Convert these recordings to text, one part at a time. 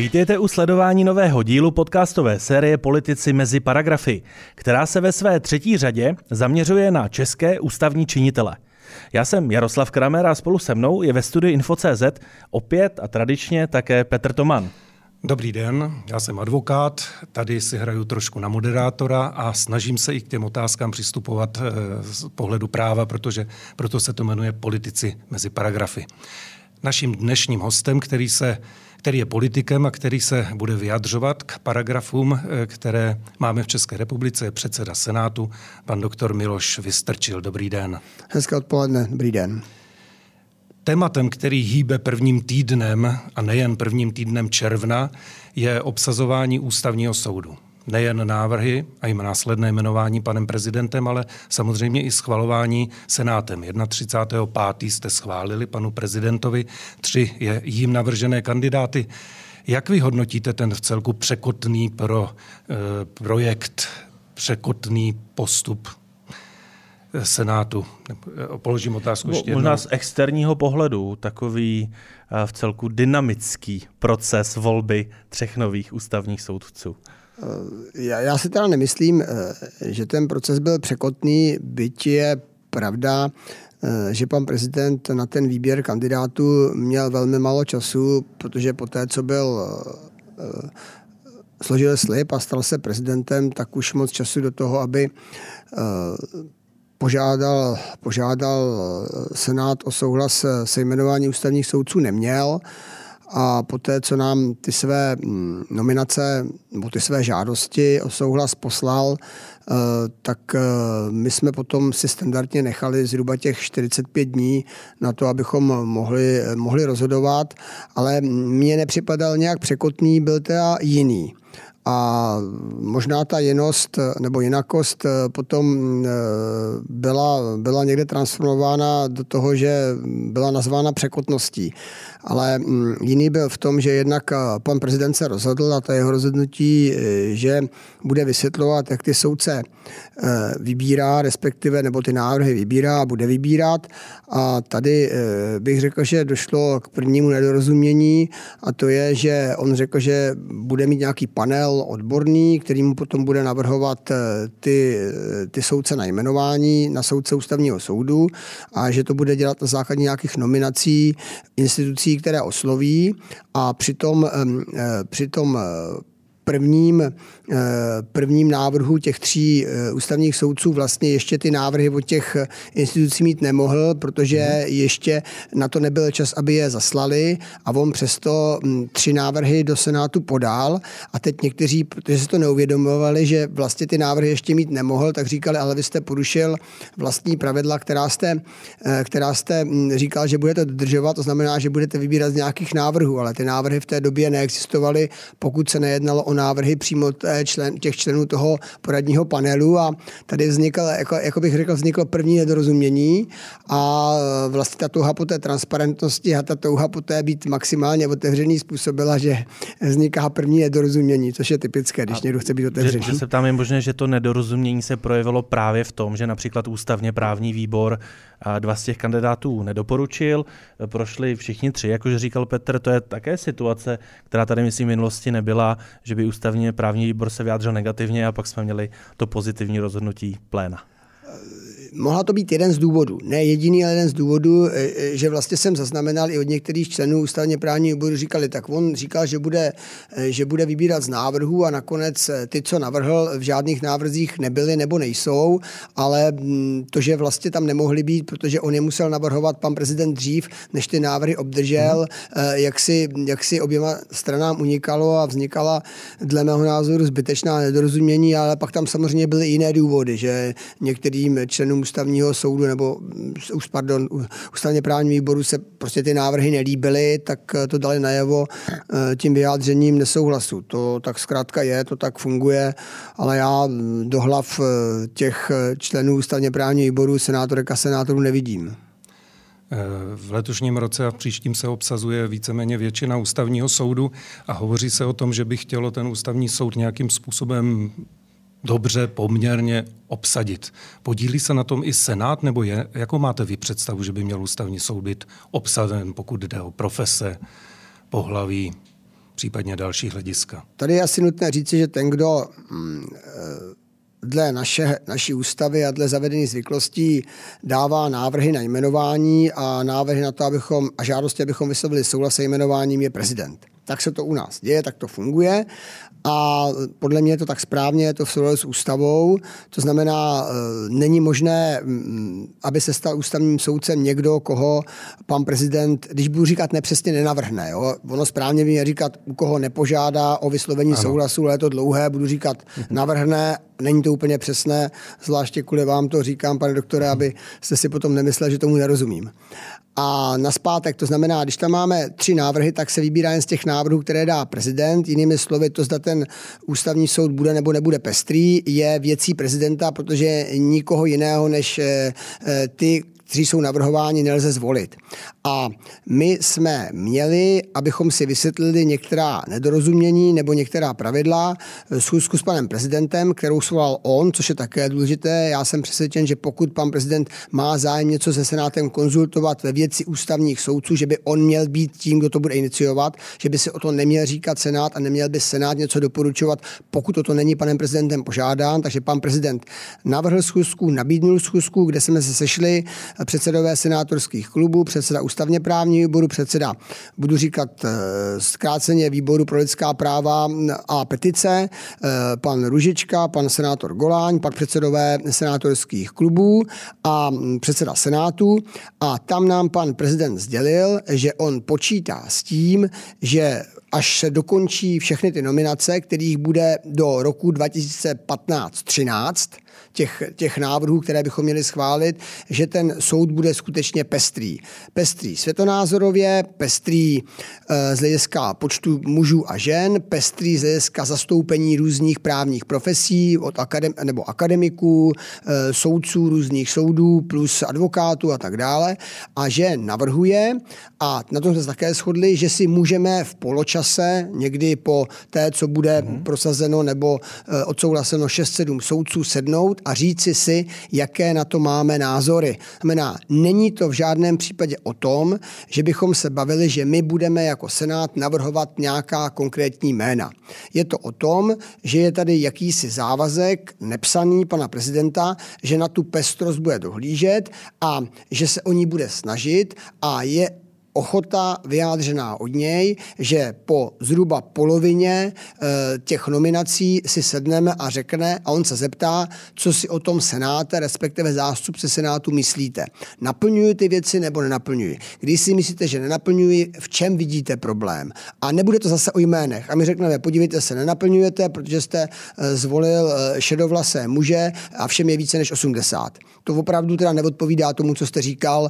Vítejte u sledování nového dílu podcastové série Politici mezi paragrafy, která se ve své třetí řadě zaměřuje na české ústavní činitele. Já jsem Jaroslav Kramer a spolu se mnou je ve studiu Info.cz opět a tradičně také Petr Toman. Dobrý den, já jsem advokát, tady si hraju trošku na moderátora a snažím se i k těm otázkám přistupovat eh, z pohledu práva, protože proto se to jmenuje politici mezi paragrafy. Naším dnešním hostem, který, se, který je politikem a který se bude vyjadřovat k paragrafům, eh, které máme v České republice, je předseda Senátu, pan doktor Miloš Vystrčil. Dobrý den. Hezké odpoledne, dobrý den. Tématem, který hýbe prvním týdnem, a nejen prvním týdnem června, je obsazování ústavního soudu. Nejen návrhy a jim následné jmenování panem prezidentem, ale samozřejmě i schvalování senátem. 31.5. jste schválili panu prezidentovi tři je jím navržené kandidáty. Jak vy hodnotíte ten v celku překotný pro, e, projekt, překotný postup Senátu. Položím otázku ještě Možná z externího pohledu takový eh, v celku dynamický proces volby třech nových ústavních soudců. Eh, já, já si teda nemyslím, eh, že ten proces byl překotný, byť je pravda, že pan prezident na ten výběr kandidátů měl velmi málo času, protože po té, co byl složil slib a stal se prezidentem, tak už moc času do toho, aby požádal, požádal Senát o souhlas se jmenování ústavních soudců neměl a poté, co nám ty své mm, nominace nebo ty své žádosti o souhlas poslal, eh, tak eh, my jsme potom si standardně nechali zhruba těch 45 dní na to, abychom mohli, mohli rozhodovat, ale mně nepřipadal nějak překotný, byl teda jiný a možná ta jinost nebo jinakost eh, potom byla, byla někde transformována do toho, že byla nazvána překotností. Ale mm, jiný byl v tom, že jednak eh, pan prezident se rozhodl a to jeho rozhodnutí, že bude vysvětlovat, jak ty soudce vybírá, respektive nebo ty návrhy vybírá a bude vybírat. A tady bych řekl, že došlo k prvnímu nedorozumění a to je, že on řekl, že bude mít nějaký panel odborný, který mu potom bude navrhovat eh, ty, eh, ty soudce na jmenování na soudce ústavního soudu a že to bude dělat na základě nějakých nominací institucí, které osloví a přitom, eh, přitom prvním, eh, prvním návrhu těch tří eh, ústavních soudců vlastně ještě ty návrhy od těch institucí mít nemohl, protože mhm. ještě na to nebyl čas, aby je zaslali a on přesto hm, tři návrhy do Senátu podal a teď někteří, protože se to neuvědomovali, že vlastně ty návrhy ještě mít nemohl, tak říkali, ale vy jste porušil vlastní pravidla, která jste, eh, která jste hm, říkal, že budete dodržovat, to znamená, že budete vybírat z nějakých návrhů, ale ty návrhy v té době neexistovaly, pokud se nejednalo o návrhy přímo člen, těch členů toho poradního panelu a tady vznikl, jako, jako bych řekl, vzniklo první nedorozumění a vlastně ta touha po té transparentnosti a ta touha po té být maximálně otevřený způsobila, že vzniká první nedorozumění, což je typické, když a někdo chce být otevřený. Že, že se ptám, je možné, že to nedorozumění se projevilo právě v tom, že například ústavně právní výbor dva z těch kandidátů nedoporučil, prošli všichni tři, jakože říkal Petr, to je také situace, která tady myslím v minulosti nebyla, že by ústavně právní výbor se vyjádřil negativně a pak jsme měli to pozitivní rozhodnutí pléna mohla to být jeden z důvodů. Ne jediný, ale jeden z důvodů, e, e, že vlastně jsem zaznamenal i od některých členů ústavně právního výboru říkali, tak on říkal, že bude, e, že bude vybírat z návrhů a nakonec ty, co navrhl, v žádných návrzích nebyly nebo nejsou, ale mm, to, že vlastně tam nemohli být, protože on je musel navrhovat pan prezident dřív, než ty návrhy obdržel, hmm. jak, si, jak si oběma stranám unikalo a vznikala dle mého názoru zbytečná nedorozumění, ale pak tam samozřejmě byly jiné důvody, že některým členům ústavního soudu nebo už, pardon, ústavně právní výboru se prostě ty návrhy nelíbily, tak to dali najevo eh, tím vyjádřením nesouhlasu. To tak zkrátka je, to tak funguje, ale já do hlav eh, těch členů ústavně právního výboru senátorek a senátorů nevidím. Eh, v letošním roce a v příštím se obsazuje víceméně většina ústavního soudu a hovoří se o tom, že by chtělo ten ústavní soud nějakým způsobem dobře, poměrně obsadit. Podílí se na tom i Senát, nebo je, jakou máte vy představu, že by měl ústavní soud být obsaden, pokud jde o profese, pohlaví, případně další hlediska. Tady je asi nutné říci, že ten, kdo mm, dle naše, naší ústavy a dle zavedených zvyklostí dává návrhy na jmenování a návrhy na to, abychom, a žádosti, abychom vyslovili souhlas se jmenováním, je prezident. Tak se to u nás děje, tak to funguje a podle mě je to tak správně, je to v souladu s ústavou. To znamená, e, není možné, aby se stal ústavním soudcem někdo, koho pan prezident, když budu říkat nepřesně, nenavrhne. Jo? Ono správně by mě říkat, u koho nepožádá o vyslovení ano. souhlasu, ale je to dlouhé, budu říkat navrhne Není to úplně přesné, zvláště kvůli vám to říkám, pane doktore, aby jste si potom nemyslel, že tomu nerozumím. A naspátek, to znamená, když tam máme tři návrhy, tak se vybírá jen z těch návrhů, které dá prezident. Jinými slovy, to zda ten ústavní soud bude nebo nebude pestrý, je věcí prezidenta, protože nikoho jiného než eh, eh, ty, kteří jsou navrhováni, nelze zvolit. A my jsme měli, abychom si vysvětlili některá nedorozumění nebo některá pravidla, schůzku s panem prezidentem, kterou svolal on, což je také důležité. Já jsem přesvědčen, že pokud pan prezident má zájem něco se Senátem konzultovat ve věci ústavních soudců, že by on měl být tím, kdo to bude iniciovat, že by si o to neměl říkat Senát a neměl by Senát něco doporučovat, pokud o to není panem prezidentem požádán. Takže pan prezident navrhl schůzku, nabídnul schůzku, kde jsme se sešli předsedové senátorských klubů, předseda ústavně právní výboru, předseda, budu říkat eh, zkráceně výboru pro lidská práva a petice, eh, pan Ružička, pan senátor Goláň, pak předsedové senátorských klubů a předseda senátu. A tam nám pan prezident sdělil, že on počítá s tím, že až se dokončí všechny ty nominace, kterých bude do roku 2015-13, těch, těch návrhů, které bychom měli schválit, že ten soud bude skutečně pestrý. Pestrý světonázorově, pestrý e, z hlediska počtu mužů a žen, pestrý z hlediska zastoupení různých právních profesí od akadem, nebo akademiků, e, soudců různých soudů plus advokátů a tak dále. A že navrhuje, a na tom jsme se také shodli, že si můžeme v poločase, někdy po té, co bude mm-hmm. prosazeno nebo e, odsouhlaseno 6-7 soudců, sednout a říci si, jaké na to máme názory. Znamená, není to v žádném případě o tom, že bychom se bavili, že my budeme jako Senát navrhovat nějaká konkrétní jména. Je to o tom, že je tady jakýsi závazek nepsaný pana prezidenta, že na tu pestrost bude dohlížet a že se o ní bude snažit a je ochota vyjádřená od něj, že po zhruba polovině e, těch nominací si sedneme a řekne, a on se zeptá, co si o tom senáte, respektive zástupce senátu myslíte. Naplňuji ty věci nebo nenaplňuji? Když si myslíte, že nenaplňuji, v čem vidíte problém? A nebude to zase o jménech. A my řekneme, podívejte se, nenaplňujete, protože jste e, zvolil e, šedovlasé muže a všem je více než 80. To opravdu teda neodpovídá tomu, co jste říkal,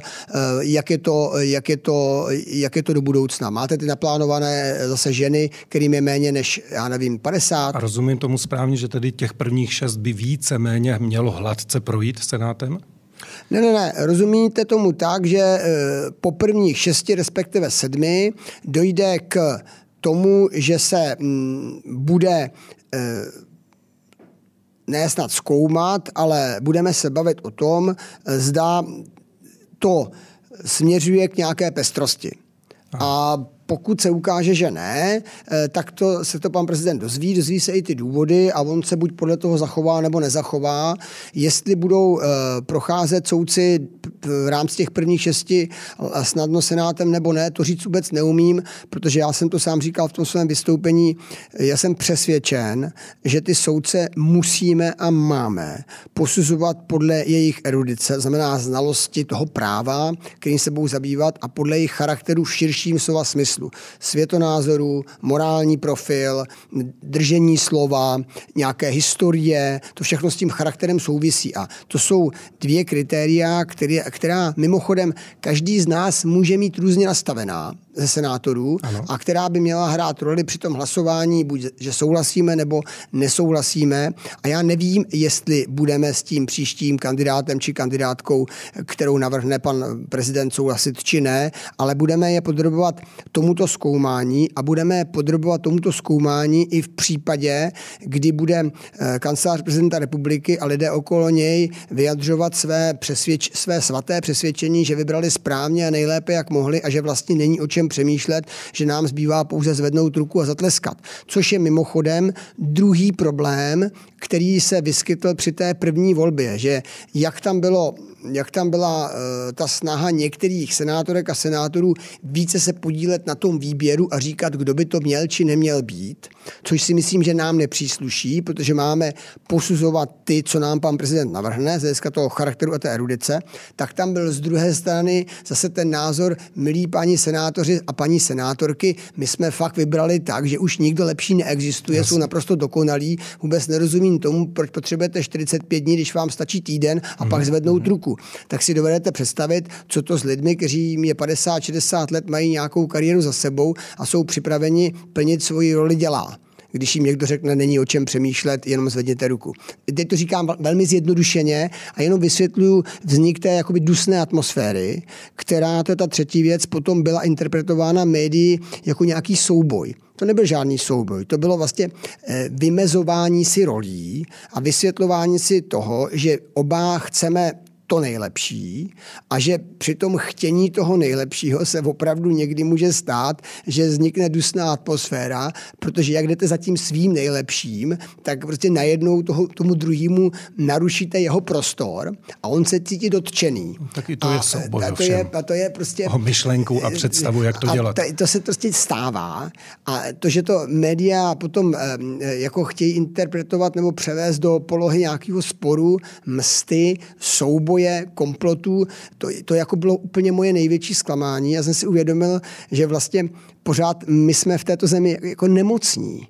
jak je to, jak je to jak je to do budoucna? Máte ty naplánované zase ženy, kterým je méně než, já nevím, 50? A rozumím tomu správně, že tedy těch prvních šest by více méně mělo hladce projít Senátem? Ne, ne, ne, rozumíte tomu tak, že e, po prvních šesti, respektive sedmi, dojde k tomu, že se mm, bude e, ne snad zkoumat, ale budeme se bavit o tom, zda to směřuje k nějaké pestrosti. A pokud se ukáže, že ne, eh, tak to, se to pan prezident dozví, dozví se i ty důvody a on se buď podle toho zachová nebo nezachová. Jestli budou uh, procházet soudci v rámci těch prvních šesti snadno senátem nebo ne, to říct vůbec neumím, protože já jsem to sám říkal v tom svém vystoupení, já jsem přesvědčen, že ty soudce musíme a máme posuzovat podle jejich erudice, znamená znalosti toho práva, kterým se budou zabývat a podle jejich charakteru v širším slova smyslu smyslu světonázorů, morální profil, držení slova, nějaké historie, to všechno s tím charakterem souvisí. A to jsou dvě kritéria, které, která mimochodem každý z nás může mít různě nastavená ze senátorů ano. a která by měla hrát roli při tom hlasování, buď že souhlasíme nebo nesouhlasíme. A já nevím, jestli budeme s tím příštím kandidátem či kandidátkou, kterou navrhne pan prezident souhlasit či ne, ale budeme je podrobovat tomuto zkoumání a budeme podrobovat tomuto zkoumání i v případě, kdy bude eh, kancelář prezidenta republiky a lidé okolo něj vyjadřovat své, přesvědč, své svaté přesvědčení, že vybrali správně a nejlépe, jak mohli a že vlastně není o čem čem přemýšlet, že nám zbývá pouze zvednout ruku a zatleskat. Což je mimochodem druhý problém, který se vyskytl při té první volbě, že jak tam bylo jak tam byla uh, ta snaha některých senátorek a senátorů více se podílet na tom výběru a říkat, kdo by to měl či neměl být, což si myslím, že nám nepřísluší, protože máme posuzovat ty, co nám pan prezident navrhne, z hlediska toho charakteru a té erudice, tak tam byl z druhé strany zase ten názor, milí paní senátoři a paní senátorky, my jsme fakt vybrali tak, že už nikdo lepší neexistuje, Jasně. jsou naprosto dokonalí, vůbec nerozumím tomu, proč potřebujete 45 dní, když vám stačí týden a mm. pak mhm. zvednout mm. ruku. Tak si dovedete představit, co to s lidmi, kteří jim je 50-60 let, mají nějakou kariéru za sebou a jsou připraveni plnit svoji roli dělá když jim někdo řekne, není o čem přemýšlet, jenom zvedněte ruku. Teď to říkám velmi zjednodušeně a jenom vysvětluju vznik té jakoby dusné atmosféry, která, to je ta třetí věc, potom byla interpretována médií jako nějaký souboj. To nebyl žádný souboj, to bylo vlastně eh, vymezování si rolí a vysvětlování si toho, že oba chceme to nejlepší a že při tom chtění toho nejlepšího se opravdu někdy může stát, že vznikne dusná atmosféra, protože jak jdete za tím svým nejlepším, tak prostě najednou toho, tomu druhému narušíte jeho prostor a on se cítí dotčený. Taky to a, je souboj a to je, a to je prostě... O myšlenku a představu, jak to dělat. To, to se prostě stává a to, že to média potom jako chtějí interpretovat nebo převést do polohy nějakého sporu, msty, souboje, boje, komplotů, to, to jako bylo úplně moje největší zklamání. Já jsem si uvědomil, že vlastně pořád my jsme v této zemi jako nemocní.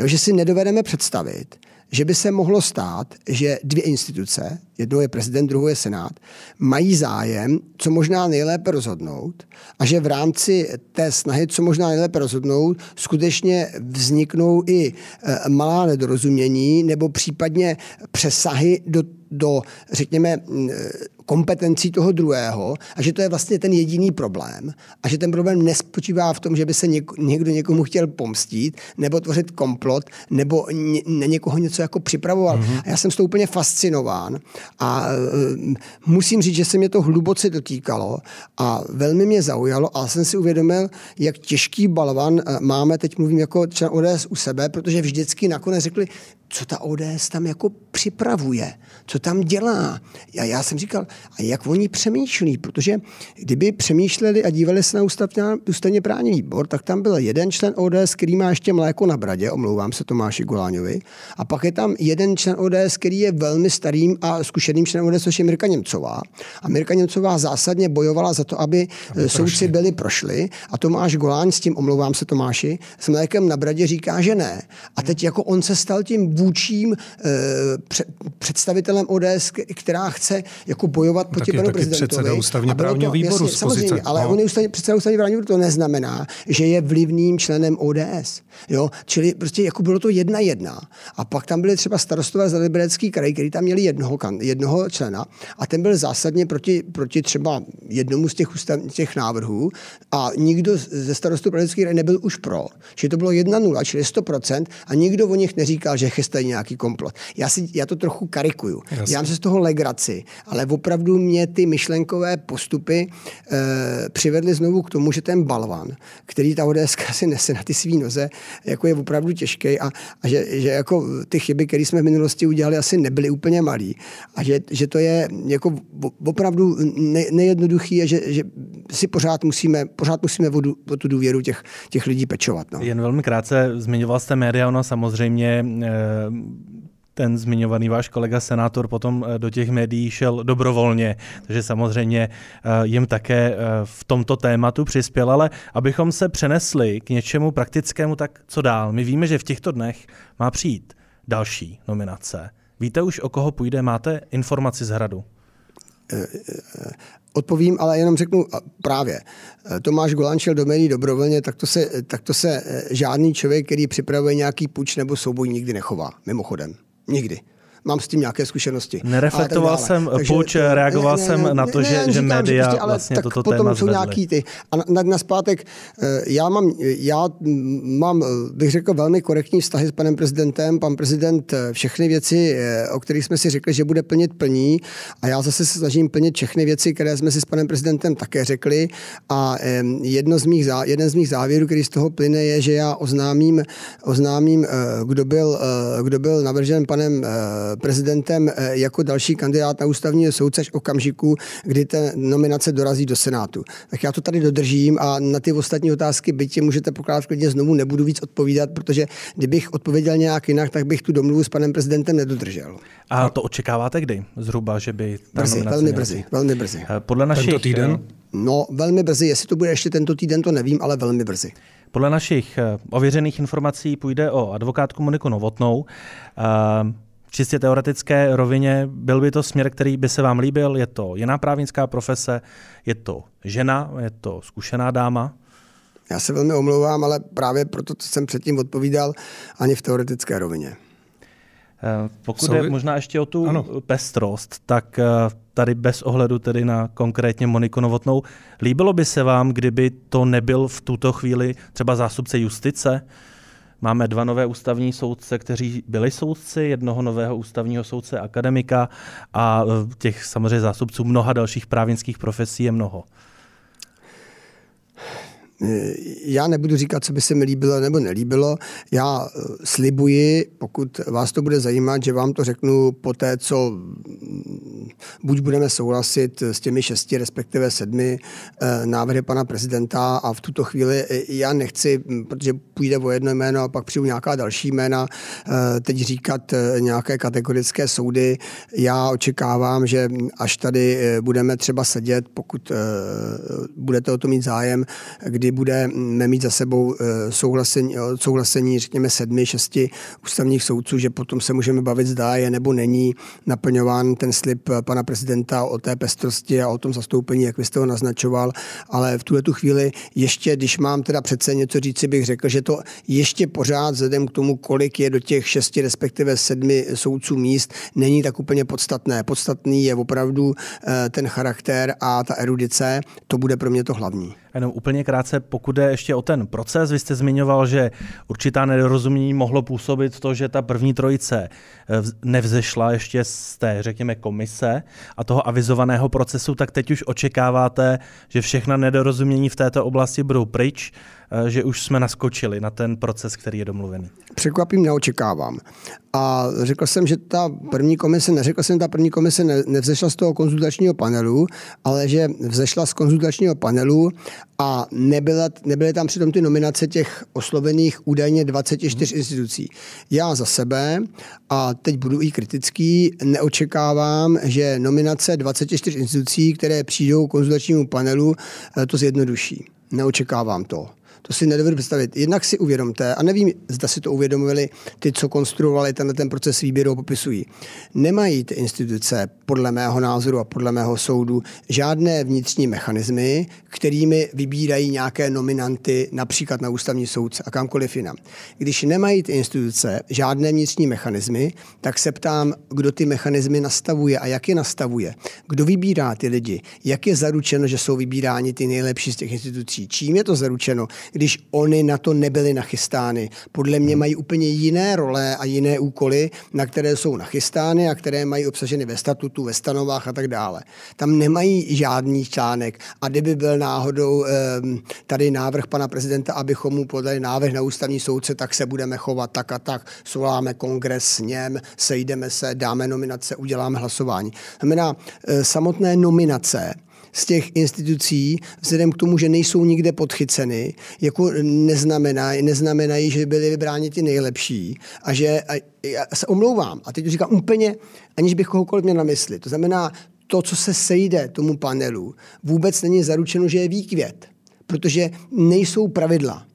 Jo, že si nedovedeme představit, že by se mohlo stát, že dvě instituce, jednou je prezident, druhou je senát, mají zájem, co možná nejlépe rozhodnout a že v rámci té snahy, co možná nejlépe rozhodnout, skutečně vzniknou i e, malá nedorozumění nebo případně přesahy do do, řekněme, kompetencí toho druhého a že to je vlastně ten jediný problém a že ten problém nespočívá v tom, že by se někdo někomu chtěl pomstít nebo tvořit komplot nebo na někoho něco jako připravoval. Mm-hmm. A já jsem s to úplně fascinován a uh, musím říct, že se mě to hluboce dotýkalo a velmi mě zaujalo a jsem si uvědomil, jak těžký balvan uh, máme, teď mluvím jako člen ODS u sebe, protože vždycky nakonec řekli, co ta ODS tam jako připravuje, co tam dělá. Já, já jsem říkal, a jak oni přemýšlí, protože kdyby přemýšleli a dívali se na ústavně, právní výbor, tak tam byl jeden člen ODS, který má ještě mléko na bradě, omlouvám se Tomáši Goláňovi, a pak je tam jeden člen ODS, který je velmi starým a zkušeným členem ODS, což je Mirka Němcová. A Mirka Němcová zásadně bojovala za to, aby, aby soudci byli prošli a Tomáš Goláň s tím, omlouvám se Tomáši, s mlékem na bradě říká, že ne. A teď jako on se stal tím vůčím eh, představitelem ODS, která chce jako bojovat proti panu prezidentovi. předseda ústavně právního výboru jasně, samozřejmě, ale no. on je ústavně, předseda ústavně právního výboru, to neznamená, že je vlivným členem ODS. Jo? Čili prostě jako bylo to jedna jedna. A pak tam byly třeba starostové za Liberecký kraj, který tam měli jednoho, jednoho člena a ten byl zásadně proti, proti třeba jednomu z těch, ústav, těch návrhů a nikdo ze starostů Liberecký kraj nebyl už pro. Čili to bylo 1-0, čili 100% a nikdo o nich neříkal, že chystají nějaký komplot. Já, si, já to trochu karikuju. Jasně. Já se z toho legraci, ale opravdu mě ty myšlenkové postupy e, přivedly znovu k tomu, že ten balvan, který ta ODS si nese na ty svý noze, jako je opravdu těžký a, a že, že jako ty chyby, které jsme v minulosti udělali, asi nebyly úplně malý. A že, že to je jako opravdu ne, nejednoduchý a že, že si pořád musíme, pořád musíme o, o tu důvěru těch, těch lidí pečovat. No. Jen velmi krátce zmiňoval jste média, ono samozřejmě e, ten zmiňovaný váš kolega senátor potom eh, do těch médií šel dobrovolně, takže samozřejmě eh, jim také eh, v tomto tématu přispěl, ale abychom se přenesli k něčemu praktickému, tak co dál? My víme, že v těchto dnech má přijít další nominace. Víte už, o koho půjde? Máte informaci z hradu? Odpovím, ale jenom řeknu právě. Tomáš Golan šel do médií dobrovolně, tak to, se, tak to se žádný člověk, který připravuje nějaký puč nebo souboj, nikdy nechová, mimochodem. Nikdy. Mám s tím nějaké zkušenosti. Nereflektoval jsem Takže, puč, reagoval ne, ne, ne, jsem na to, ne, že, ne, že média prostě, vlastně toto potom téma jsou nějaký ty. A na, na, na zpátek, eh, já mám, já mám, bych řekl, velmi korektní vztahy s panem prezidentem. Pan prezident eh, všechny věci, eh, o kterých jsme si řekli, že bude plnit, plní. A já zase se snažím plnit všechny věci, které jsme si s panem prezidentem také řekli. A jedno z mých, jeden z mých závěrů, který z toho plyne, je, že já oznámím, oznámím kdo, byl, kdo byl navržen panem prezidentem jako další kandidát na ústavního soudce až okamžiku, kdy ta nominace dorazí do Senátu. Tak já to tady dodržím a na ty ostatní otázky bytě můžete pokládat klidně znovu, nebudu víc odpovídat, protože kdybych odpověděl nějak jinak, tak bych tu domluvu s panem prezidentem nedodržel. A to očekáváte kdy zhruba, že by ta brzy, velmi brzy, velmi brzy. Eh, podle našich... Tento týden? Eh, no, velmi brzy. Jestli to bude ještě tento týden, to nevím, ale velmi brzy. Podle našich eh, ověřených informací půjde o advokátku Moniku Novotnou. Čistě teoretické rovině byl by to směr, který by se vám líbil? Je to jiná právnická profese? Je to žena? Je to zkušená dáma? Já se velmi omlouvám, ale právě proto, co jsem předtím odpovídal, ani v teoretické rovině. Eh, pokud je možná ještě o tu ano. pestrost, tak eh, tady bez ohledu tedy na konkrétně Moniku Novotnou, líbilo by se vám, kdyby to nebyl v tuto chvíli třeba zástupce justice? Máme dva nové ústavní soudce, kteří byli soudci, jednoho nového ústavního soudce akademika a eh, těch samozřejmě zástupců mnoha dalších právnických profesí je mnoho. Eh, já nebudu říkat, co by se mi líbilo nebo nelíbilo. Já eh, slibuji, pokud vás to bude zajímat, že vám to řeknu po té, co mm, buď budeme souhlasit s těmi šesti, respektive sedmi eh, návrhy pana prezidenta a v tuto chvíli já nechci, hm, protože půjde o jedno jméno a pak přijdu nějaká další jména, teď říkat nějaké kategorické soudy. Já očekávám, že až tady budeme třeba sedět, pokud budete o to mít zájem, kdy kdy budeme mít za sebou eh, souhlasení, souhlasení řekněme, sedmi, šesti ústavních soudců, že potom se můžeme bavit, zda je nebo není naplňován ten slib eh, pana prezidenta o té pestrosti a o tom zastoupení, jak vy jste ho naznačoval, ale v tuhle tu chvíli ještě, když mám teda přece něco říci, bych řekl, že to ještě pořád vzhledem k tomu, kolik je do těch šesti, respektive sedmi soudců míst, není tak úplně podstatné. Podstatný je opravdu eh, ten charakter a ta erudice, to bude pro mě to hlavní. Jenom úplně krátce, pokud jde ještě o ten proces, vy jste zmiňoval, že určitá nedorozumění mohlo působit to, že ta první trojice eh, nevzešla ještě z té, řekněme, komise a toho avizovaného procesu, tak teď už očekáváte, že všechna nedorozumění v této oblasti budou pryč že už jsme naskočili na ten proces, který je domluvený? Překvapím neočekávám. A řekl jsem, že ta první komise, neřekl jsem, že ta první komise ne, nevzešla z toho konzultačního panelu, ale že vzešla z konzultačního panelu a nebyla, nebyly tam přitom ty nominace těch oslovených údajně 24 hmm. institucí. Já za sebe, a teď budu i kritický, neočekávám, že nominace 24 institucí, které přijdou k konzultačnímu panelu, eh, to zjednoduší. Neočekávám to. To si nedovedu představit. Jednak si uvědomte, a nevím, zda si to uvědomili ty, co konstruovali tenhle ten proces výběru a popisují. Nemají ty instituce, podle mého názoru a podle mého soudu, žádné vnitřní mechanismy, kterými vybírají nějaké nominanty například na ústavní soudce a kamkoliv jinam. Když nemají ty instituce žádné vnitřní mechanismy, tak se ptám, kdo ty mechanismy nastavuje a jak je nastavuje. Kdo vybírá ty lidi? Jak je zaručeno, že jsou vybíráni ty nejlepší z těch institucí? Čím je to zaručeno? Když oni na to nebyli nachystány. Podle mě mají úplně jiné role a jiné úkoly, na které jsou nachystány a které mají obsaženy ve statutu, ve stanovách a tak dále. Tam nemají žádný článek. A kdyby byl náhodou ehm, tady návrh pana prezidenta, abychom mu podali návrh na ústavní soudce, tak se budeme chovat tak a tak, svoláme kongres s něm, sejdeme se, dáme nominace, uděláme hlasování. Znamená, eh, samotné nominace z těch institucí, vzhledem k tomu, že nejsou nikde podchyceny, jako neznamenají, neznamenají, že byli vybráni ti nejlepší a že a, já se omlouvám, a teď říkám úplně, aniž bych kohokoliv měl na mysli. To znamená, to, co se sejde tomu panelu, vůbec není zaručeno, že je výkvět, protože nejsou pravidla.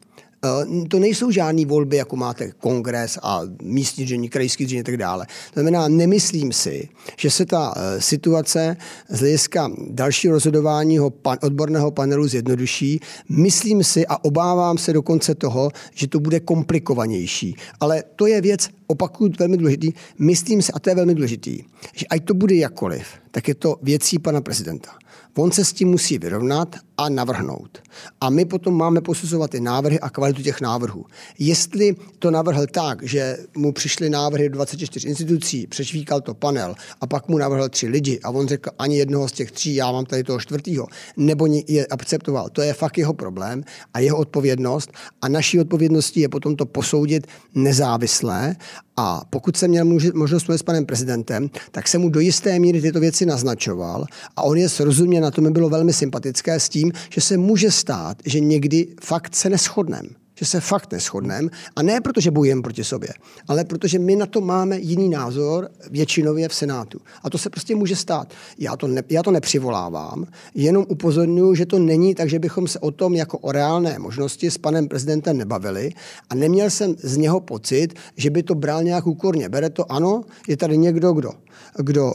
Eh, to nejsou žádné volby, jako máte kongres a místní dření, krajský dření a tak dále. To znamená, nemyslím si, že se ta eh, situace z hlediska dalšího rozhodování odborného panelu zjednoduší. Myslím si a obávám se dokonce toho, že to bude komplikovanější. Ale to je věc, opakuju, velmi důležitý. Myslím si, a to je velmi důležitý, že ať to bude jakkoliv, tak je to věcí pana prezidenta. On se s tím musí vyrovnat a navrhnout. A my potom máme posuzovat ty návrhy a kvalitu těch návrhů. Jestli to navrhl tak, že mu přišly návrhy 24 institucí, přešvíkal to panel a pak mu navrhl tři lidi a on řekl ani jednoho z těch tří, já mám tady toho čtvrtého, nebo je akceptoval. To je fakt jeho problém a jeho odpovědnost a naší odpovědností je potom to posoudit nezávislé a pokud jsem měl možnost mluvit s panem prezidentem, tak jsem mu do jisté míry tyto věci naznačoval a on je srozuměn, na to mi bylo velmi sympatické s tím, že se může stát, že někdy fakt se neschodneme že se fakt neschodneme. A ne proto, že bojujeme proti sobě, ale protože my na to máme jiný názor většinově v Senátu. A to se prostě může stát. Já to, ne, já to nepřivolávám, jenom upozorňuji, že to není tak, že bychom se o tom jako o reálné možnosti s panem prezidentem nebavili a neměl jsem z něho pocit, že by to bral nějak úkorně. Bere to, ano, je tady někdo, kdo kdo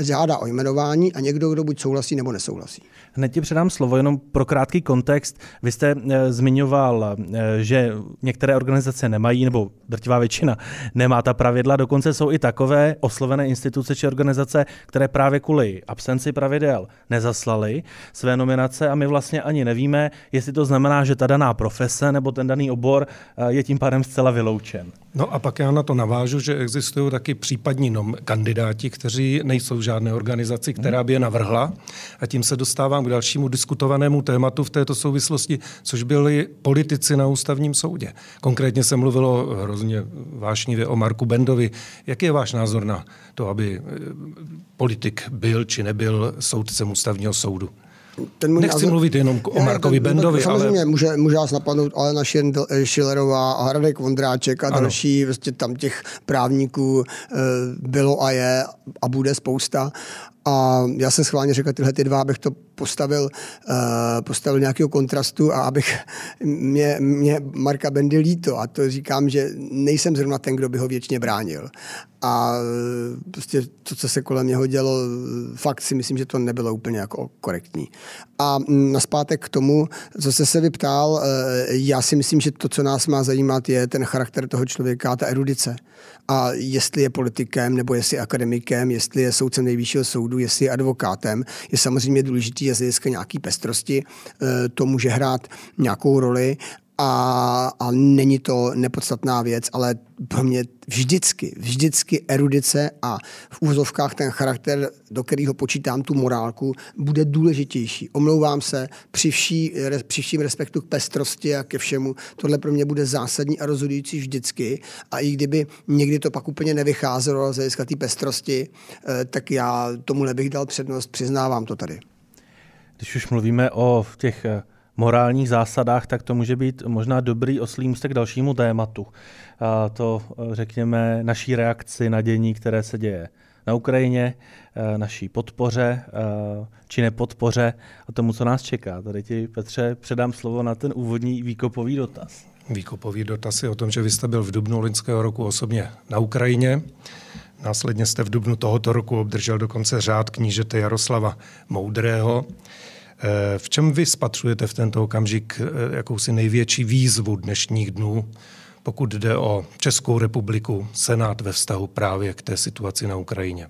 e, žádá o jmenování a někdo, kdo buď souhlasí nebo nesouhlasí. Hned ti předám slovo jenom pro krátký kontext. Vy jste e, zmiňoval, e, že některé organizace nemají, nebo drtivá většina nemá ta pravidla, dokonce jsou i takové oslovené instituce či organizace, které právě kvůli absenci pravidel nezaslaly své nominace a my vlastně ani nevíme, jestli to znamená, že ta daná profese nebo ten daný obor je tím pádem zcela vyloučen. No a pak já na to navážu, že existují taky případní nom- kandidáti, kteří nejsou v žádné organizaci, která by je navrhla. A tím se dostávám k dalšímu diskutovanému tématu v této souvislosti, což byli politici na ústavním soudě. Konkrétně se mluvilo hrozně vášnivě o Marku Bendovi. Jaký je váš názor na to, aby eh, politik byl či nebyl soudcem ústavního soudu? Ten můj Nechci názor, mluvit jenom o Markovi ten, Bendovi, samozřejmě, ale... může, může nás napadnout Alena Schillerová a Hradek Vondráček a ano. další, vlastně tam těch právníků e, bylo a je a bude spousta. A já jsem schválně řekl tyhle ty dva, abych to postavil, uh, postavil nějakého kontrastu a abych mě, mě Marka Bendy líto. A to říkám, že nejsem zrovna ten, kdo by ho věčně bránil. A eh, prostě to, co se kolem něho dělo, fakt si myslím, že to nebylo úplně jako korektní. A naspátek k tomu, co jste se vyptal, eh, já si myslím, že to, co nás má zajímat, je ten charakter toho člověka, ta erudice. A jestli je politikem, nebo jestli je akademikem, jestli je soudcem nejvyššího soudu, jestli je advokátem, je samozřejmě důležitý z hlediska nějaký pestrosti to může hrát nějakou roli a, a není to nepodstatná věc, ale pro mě vždycky, vždycky erudice a v úvozovkách ten charakter, do kterého počítám tu morálku, bude důležitější. Omlouvám se při, vší, při vším respektu k pestrosti a ke všemu. Tohle pro mě bude zásadní a rozhodující vždycky. A i kdyby někdy to pak úplně nevycházelo z hlediska té pestrosti, eh, tak já tomu nebych dal přednost, přiznávám to tady. Když už mluvíme o těch eh, morálních zásadách, tak to může být možná dobrý oslý k dalšímu tématu. A to, eh, řekněme, naší reakci na dění, které se děje na Ukrajině, eh, naší podpoře eh, či nepodpoře a tomu, co nás čeká. Tady ti, Petře, předám slovo na ten úvodní výkopový dotaz. Výkopový dotaz je o tom, že vy jste byl v dubnu loňského roku osobně na Ukrajině. Následně jste v dubnu tohoto roku obdržel dokonce řád knížete Jaroslava Moudrého. V čem vy spatřujete v tento okamžik eh, jakousi největší výzvu dnešních dnů, pokud jde o Českou republiku, Senát ve vztahu právě k té situaci na Ukrajině?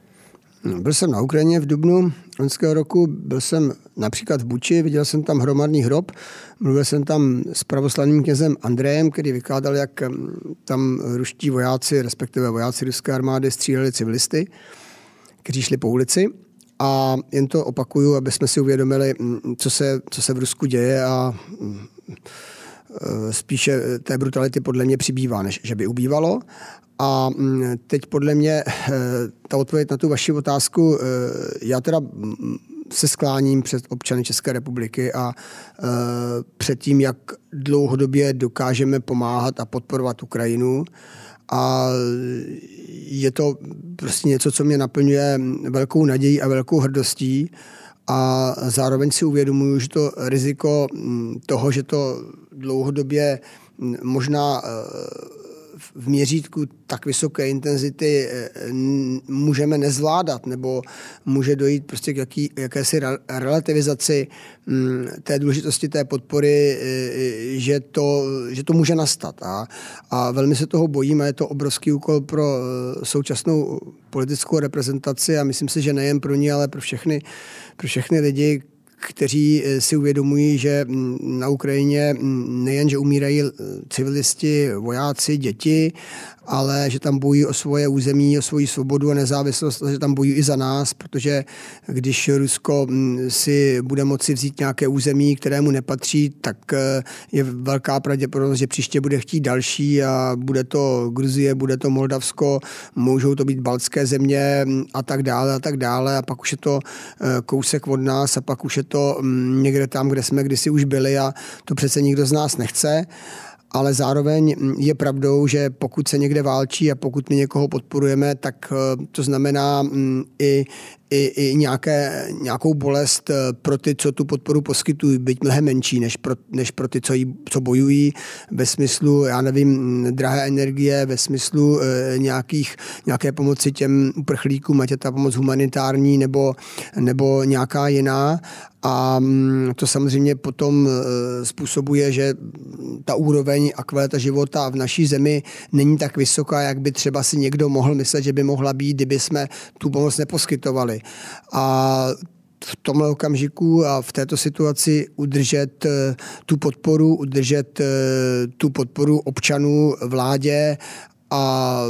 No, byl jsem na Ukrajině v dubnu loňského roku, byl jsem například v Buči, viděl jsem tam hromadný hrob, mluvil jsem tam s pravoslavným knězem Andrejem, který vykládal, jak mm, tam ruští vojáci, respektive vojáci ruské armády stříleli civilisty, kteří šli po ulici. A jen to opakuju, aby jsme si uvědomili, mm, co se, co se v Rusku děje a mm, e, spíše té brutality podle mě přibývá, než že by ubývalo. A mm, teď podle mě e, ta odpověď na tu vaši otázku, e, já teda se skláním před občany České republiky a před tím, jak dlouhodobě dokážeme pomáhat a podporovat Ukrajinu a je to prostě něco, co mě naplňuje velkou nadějí a velkou hrdostí. A zároveň si uvědomuju, že to riziko mm, toho, že to dlouhodobě mm, možná v měřítku tak vysoké intenzity eh, můžeme nezvládat, nebo může dojít prostě k jaký, jakési relativizaci mm, té důležitosti té podpory, eh, že to, že to může nastat. A, a velmi se toho bojíme, je to obrovský úkol pro eh, současnou politickou reprezentaci a myslím si, že nejen pro ní, ale pro všechny, pro všechny lidi, kteří eh, si uvědomují, že mm, na Ukrajině mm, nejen, že umírají eh, civilisti, vojáci, děti, ale že tam bojují o svoje území, o svoji svobodu a nezávislost, že tam bojují i za nás, protože když Rusko mm, si bude moci vzít nějaké území, kterému nepatří, tak eh, je velká pravděpodobnost, že příště bude chtít další a bude to Gruzie, bude to Moldavsko, můžou to být baltské země mm, a tak dále a tak dále. A pak už je to eh, kousek od nás a pak už je to mm, někde tam, kde jsme kdysi už byli a to přece nikdo z nás nechce ale zároveň je pravdou, že pokud se někde válčí a pokud my někoho podporujeme, tak eh, to znamená mm, i, i, i nějaké, nějakou bolest eh, pro ty, co tu podporu poskytují, byť mnohem menší než pro, než pro ty, co, jí, co bojují ve smyslu, já nevím, drahé energie, ve smyslu e, nějakých, nějaké pomoci těm uprchlíkům, ať je ta pomoc humanitární nebo, nebo nějaká jiná. A mm, to samozřejmě potom e, způsobuje, že ta úroveň a kvalita života v naší zemi není tak vysoká, jak by třeba si někdo mohl myslet, že by mohla být, kdyby jsme tu pomoc neposkytovali. A v tomhle okamžiku a v této situaci udržet e, tu podporu, udržet e, tu podporu občanů vládě a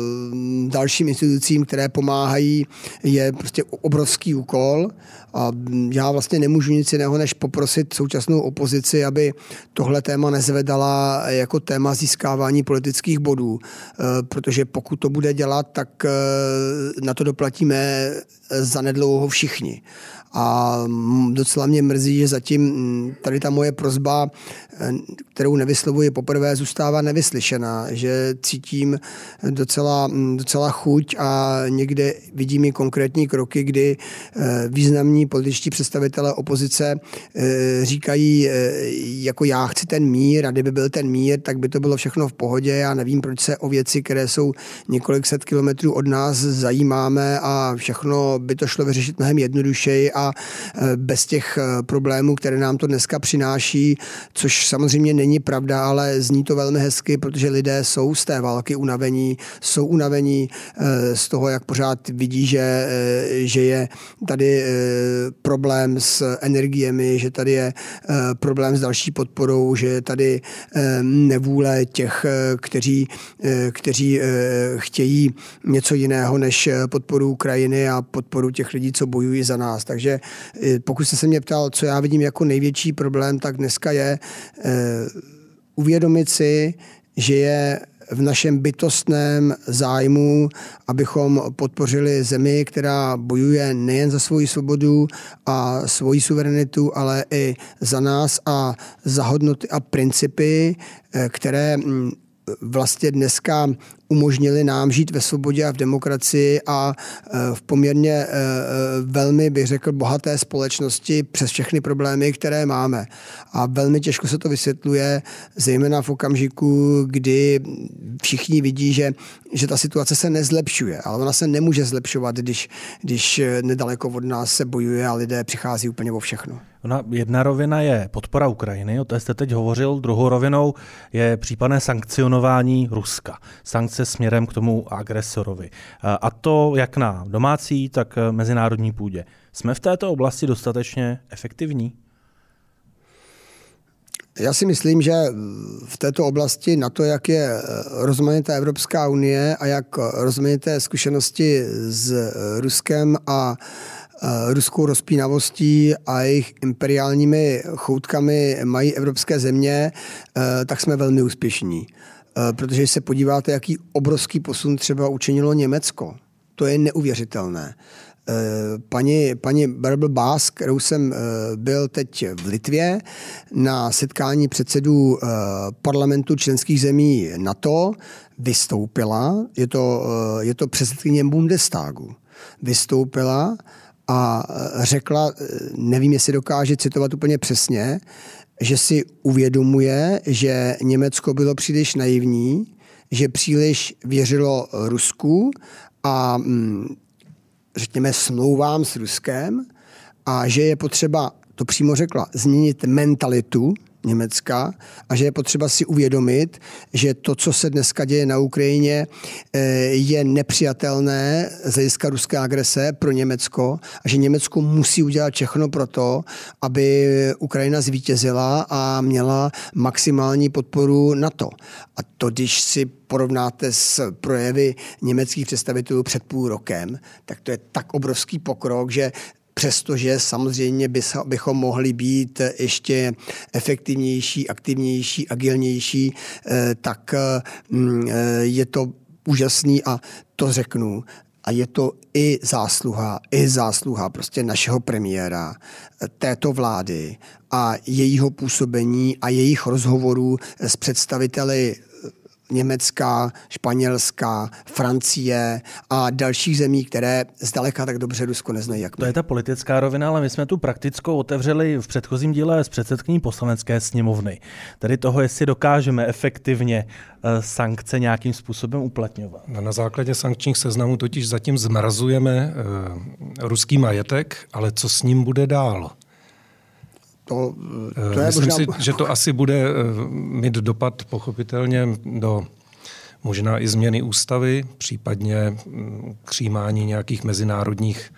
dalším institucím, které pomáhají, je prostě obrovský úkol. A já vlastně nemůžu nic jiného, než poprosit současnou opozici, aby tohle téma nezvedala jako téma získávání politických bodů. E, protože pokud to bude dělat, tak e, na to doplatíme zanedlouho všichni. A docela mě mrzí, že zatím mm, tady ta moje prozba, eh, kterou nevyslovuji poprvé, zůstává nevyslyšená, že cítím docela, mm, docela chuť a někde vidím i konkrétní kroky, kdy eh, významní političtí představitelé opozice eh, říkají, jako já chci ten mír a kdyby byl ten mír, tak by to bylo všechno v pohodě. Já nevím, proč se o věci, které jsou několik set kilometrů od nás, zajímáme a všechno by to šlo vyřešit mnohem jednodušeji a e, bez těch e, problémů, které nám to dneska přináší, což samozřejmě není pravda, ale zní to velmi hezky, protože lidé jsou z té války unavení, jsou unavení e, z toho, jak pořád vidí, že, že je tady problém s energiemi, že tady je problém s další podporou, že je tady nevůle těch, kteří, kteří chtějí něco jiného než podporu Ukrajiny a podporu těch lidí, co bojují za nás. Takže Eh, pokud jste se mě ptal, co já vidím jako největší problém, tak dneska je eh, uvědomit si, že je v našem bytostném zájmu, abychom podpořili zemi, která bojuje nejen za svoji svobodu a svoji suverenitu, ale i za nás a za hodnoty a principy, eh, které mm, vlastně dneska umožnili nám žít ve svobodě a v demokracii a e, v poměrně e, e, velmi, bych řekl, bohaté společnosti přes všechny problémy, které máme. A velmi těžko se to vysvětluje, zejména v okamžiku, kdy všichni vidí, že, že ta situace se nezlepšuje, ale ona se nemůže zlepšovat, když, když nedaleko od nás se bojuje a lidé přichází úplně o všechno. Ona, jedna rovina je podpora Ukrajiny, o té jste teď hovořil, druhou rovinou je případné sankcionování Ruska. Sankce směrem k tomu agresorovi. A to jak na domácí, tak mezinárodní půdě. Jsme v této oblasti dostatečně efektivní? Já si myslím, že v této oblasti na to, jak je rozmanitá Evropská unie a jak rozmanité zkušenosti s Ruskem a ruskou rozpínavostí a jejich imperiálními choutkami mají evropské země, eh, tak jsme velmi úspěšní. Eh, protože se podíváte, jaký obrovský posun třeba učinilo Německo. To je neuvěřitelné. Paní, paní Barbel Bás, kterou jsem byl teď v Litvě na setkání předsedů parlamentu členských zemí NATO, vystoupila, je to, je to předsedkyně Bundestagu, vystoupila a řekla, nevím, jestli dokáže citovat úplně přesně, že si uvědomuje, že Německo bylo příliš naivní, že příliš věřilo Rusku a mm, řekněme smlouvám s Ruskem a že je potřeba, to přímo řekla, změnit mentalitu Německa a že je potřeba si uvědomit, že to, co se dneska děje na Ukrajině, eh, je nepřijatelné z hlediska ruské agrese pro Německo a že Německo musí udělat všechno pro to, aby Ukrajina zvítězila a měla maximální podporu NATO. A to, když si porovnáte s projevy německých představitelů před půl rokem, tak to je tak obrovský pokrok, že přestože samozřejmě bychom mohli být ještě efektivnější, aktivnější, agilnější, eh, tak mm, eh, je to úžasný a to řeknu. A je to i zásluha, i zásluha prostě našeho premiéra, eh, této vlády a jejího působení a jejich rozhovorů s představiteli Německa, Španělska, Francie a dalších zemí, které zdaleka tak dobře Rusko neznají, jak my. To je ta politická rovina, ale my jsme tu praktickou otevřeli v předchozím díle s předsedkyní poslanecké sněmovny. Tedy toho, jestli dokážeme efektivně eh, sankce nějakým způsobem uplatňovat. Na základě sankčních seznamů totiž zatím zmrazujeme uh, ruský majetek, ale co s ním bude dál? To, to je Myslím možná... si, že to asi bude eh, mít dopad pochopitelně do možná i změny ústavy, případně mm, křímání nějakých mezinárodních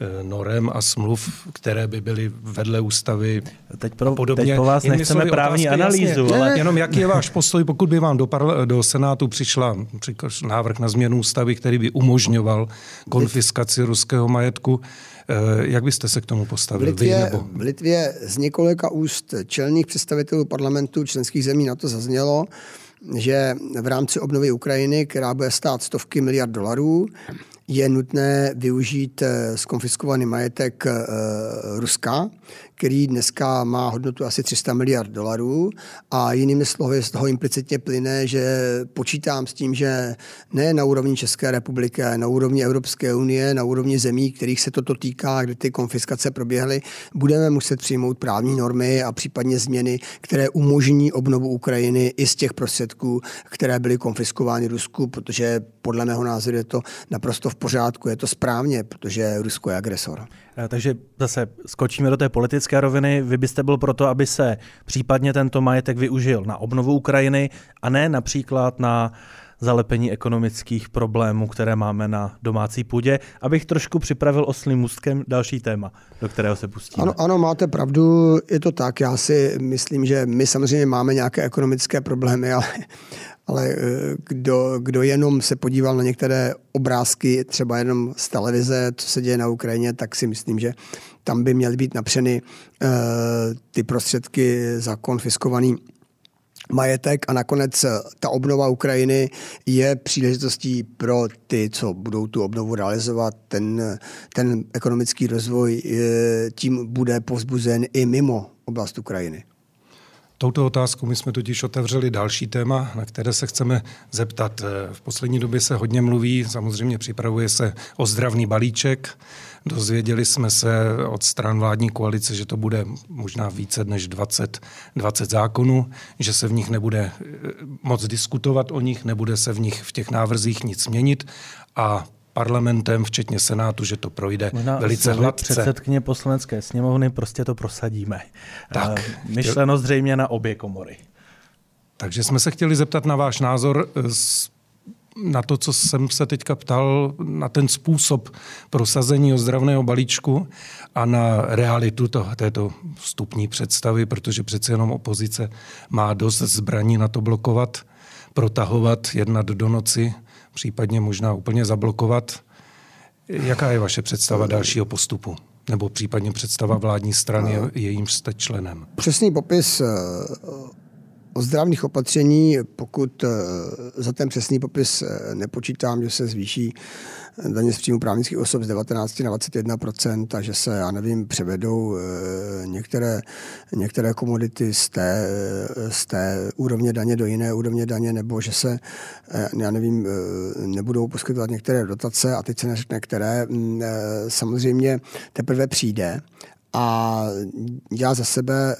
eh, norem a smluv, které by byly vedle ústavy teď pro, podobně. Teď po vás Jinými nechceme právní otázky, analýzu. Jasně, ale... Jenom jaký je váš postoj, pokud by vám do, parla, do Senátu přišla návrh na změnu ústavy, který by umožňoval konfiskaci ruského majetku, Eh, jak byste se k tomu postavili? V Litvě, vy, nebo... v Litvě z několika úst čelných představitelů parlamentu členských zemí na to zaznělo, že v rámci obnovy Ukrajiny, která bude stát stovky miliard dolarů, je nutné využít skonfiskovaný eh, majetek eh, Ruska, který dneska má hodnotu asi 300 miliard dolarů a jinými slovy z toho implicitně plyne, že počítám s tím, že ne na úrovni České republiky, na úrovni Evropské unie, na úrovni zemí, kterých se toto týká, kde ty konfiskace proběhly, budeme muset přijmout právní normy a případně změny, které umožní obnovu Ukrajiny i z těch prostředků, které byly konfiskovány Rusku, protože podle mého názoru je to naprosto v pořádku, je to správně, protože Rusko je agresor. Eh, takže zase skočíme do té politické roviny. Vy byste byl proto, aby se případně tento majetek využil na obnovu Ukrajiny a ne například na zalepení ekonomických problémů, které máme na domácí půdě, abych trošku připravil oslým můstkem další téma, do kterého se pustíme. Ano, ano, máte pravdu, je to tak. Já si myslím, že my samozřejmě máme nějaké ekonomické problémy, ale ale eh, kdo, kdo jenom se podíval na některé obrázky, třeba jenom z televize, co se děje na Ukrajině, tak si myslím, že tam by měly být napřeny uh, ty prostředky za konfiskovaný majetek a nakonec eh, ta obnova Ukrajiny je příležitostí pro ty, co budou tu obnovu realizovat. Ten, ten ekonomický rozvoj tím bude povzbuzen i mimo oblast Ukrajiny. Touto otázkou my jsme totiž otevřeli další téma, na které se chceme zeptat. V poslední době se hodně mluví, samozřejmě připravuje se ozdravný balíček. Dozvěděli jsme se od stran vládní koalice, že to bude možná více než 20, 20 zákonů, že se v nich nebude eh, moc diskutovat o nich, nebude se v nich v těch návrzích nic měnit a parlamentem, včetně Senátu, že to projde Možná velice hladce. předsedkyně poslanecké sněmovny prostě to prosadíme. Tak, uh, myšleno zřejmě na obě komory. Takže jsme se chtěli zeptat na váš názor eh, na to, co jsem se teďka ptal, na ten způsob prosazení ozdravného balíčku a na realitu to, této vstupní představy, protože přece jenom opozice má dost zbraní na to blokovat, protahovat, jednat do noci případně možná úplně zablokovat. Jaká je vaše představa dalšího postupu? Nebo případně představa vládní strany, jejím jste členem? Přesný popis eh, ozdravných opatření, pokud za ten přesný popis nepočítám, že se zvýší daně z příjmu právnických osob z 19 na 21 a že se, já nevím, převedou některé, některé komodity z té, z té úrovně daně do jiné úrovně daně, nebo že se, já nevím, nebudou poskytovat některé dotace a teď se neřekne, které mm, samozřejmě teprve přijde. A já za sebe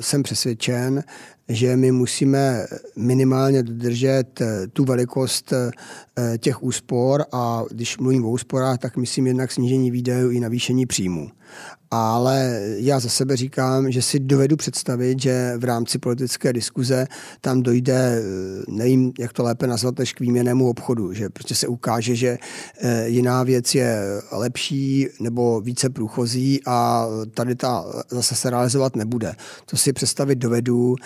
jsem přesvědčen, že my musíme minimálně dodržet eh, tu velikost eh, těch úspor a když mluvím o úsporách, tak myslím jednak snížení výdajů i navýšení příjmů ale já za sebe říkám, že si dovedu představit, že v rámci politické diskuze tam dojde, eh, nevím, jak to lépe nazvat, než k výměnému obchodu, že prostě se ukáže, že jiná věc je lepší nebo více průchozí a tady ta zase se realizovat nebude. To si představit dovedu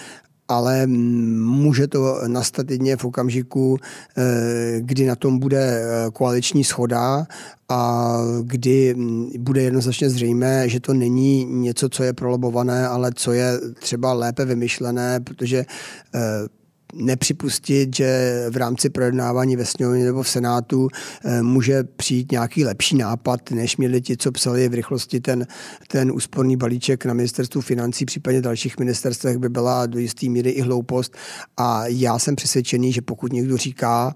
ale může to nastat jedně v okamžiku, eh, kdy na tom bude eh, koaliční schoda a kdy mm, bude jednoznačně zřejmé, že to není něco, co je prolobované, ale co je třeba lépe vymyšlené, protože eh, nepřipustit, že v rámci projednávání ve sněmovně nebo v Senátu eh, může přijít nějaký lepší nápad, než měli ti, co psali v rychlosti ten, ten úsporný balíček na ministerstvu financí, případně dalších ministerstvech by byla do jisté míry i hloupost. A já jsem přesvědčený, že pokud někdo říká,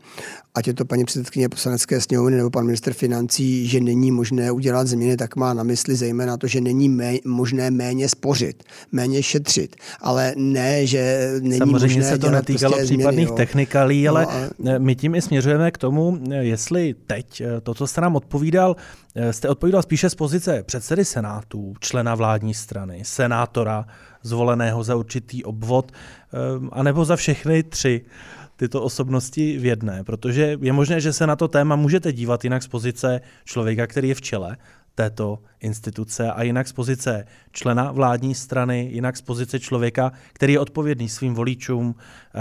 ať je to paní předsedkyně poslanecké sněmovny nebo pan minister financí, že není možné udělat změny, tak má na mysli zejména to, že není mé, možné méně spořit, méně šetřit, ale ne, že není Samozřejmě možné se to netýkalo prostě případných změny, technikalí, no, ale a... my tím i směřujeme k tomu, jestli teď to, co jste nám odpovídal, jste odpovídal spíše z pozice předsedy Senátu, člena vládní strany, senátora zvoleného za určitý obvod, anebo za všechny tři tyto osobnosti v jedné, protože je možné, že se na to téma můžete dívat jinak z pozice člověka, který je v čele této instituce a jinak z pozice člena vládní strany, jinak z pozice člověka, který je odpovědný svým voličům eh,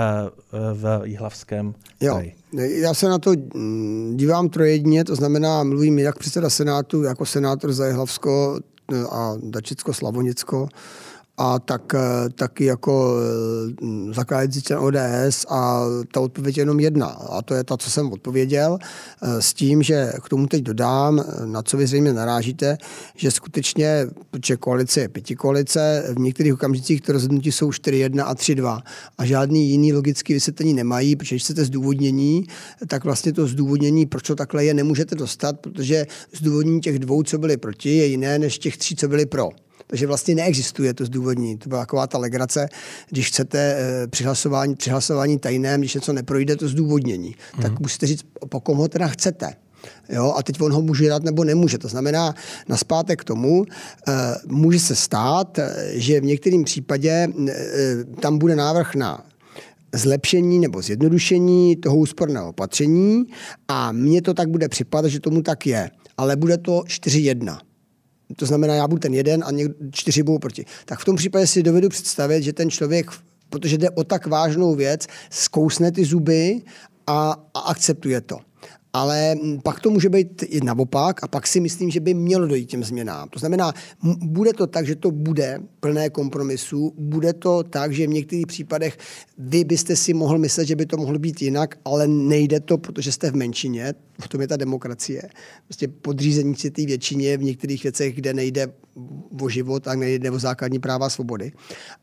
v Jihlavském kraji. Já se na to mm, dívám trojedně, to znamená, mluvím jak předseda Senátu, jako senátor za Jihlavsko eh, a Dačicko, Slavonicko, a tak, eh, taky jako eh, zakládající člen ODS a ta odpověď je jenom jedna. A to je ta, co jsem odpověděl, eh, s tím, že k tomu teď dodám, na co vy zřejmě narážíte, že skutečně, protože koalice je pěti koalice, v některých okamžicích to rozhodnutí jsou 4-1 a 3-2 a žádný jiný logický vysvětlení nemají, protože když chcete zdůvodnění, tak vlastně to zdůvodnění, proč to takhle je, nemůžete dostat, protože zdůvodnění těch dvou, co byli proti, je jiné než těch tří, co byli pro. Takže vlastně neexistuje to zdůvodnění. To byla taková ta legrace, když chcete e, přihlasování, přihlasování tajném, když něco neprojde, to zdůvodnění. Mm. Tak musíte říct, po kom ho teda chcete. Jo, a teď on ho může dát nebo nemůže. To znamená, naspátek k tomu, e, může se stát, eh, že v některém případě e, tam bude návrh na zlepšení nebo zjednodušení toho úsporného opatření a mně to tak bude připadat, že tomu tak je. Ale bude to 4-1. To znamená, já budu ten jeden a někdo, čtyři budou proti. Tak v tom případě si dovedu představit, že ten člověk, protože jde o tak vážnou věc, zkousne ty zuby a, a akceptuje to ale pak to může být i naopak a pak si myslím, že by mělo dojít těm změnám. To znamená, bude to tak, že to bude plné kompromisu, bude to tak, že v některých případech vy byste si mohl myslet, že by to mohlo být jinak, ale nejde to, protože jste v menšině, v tom je ta demokracie. Prostě podřízení si té většině v některých věcech, kde nejde o život a nejde o základní práva a svobody.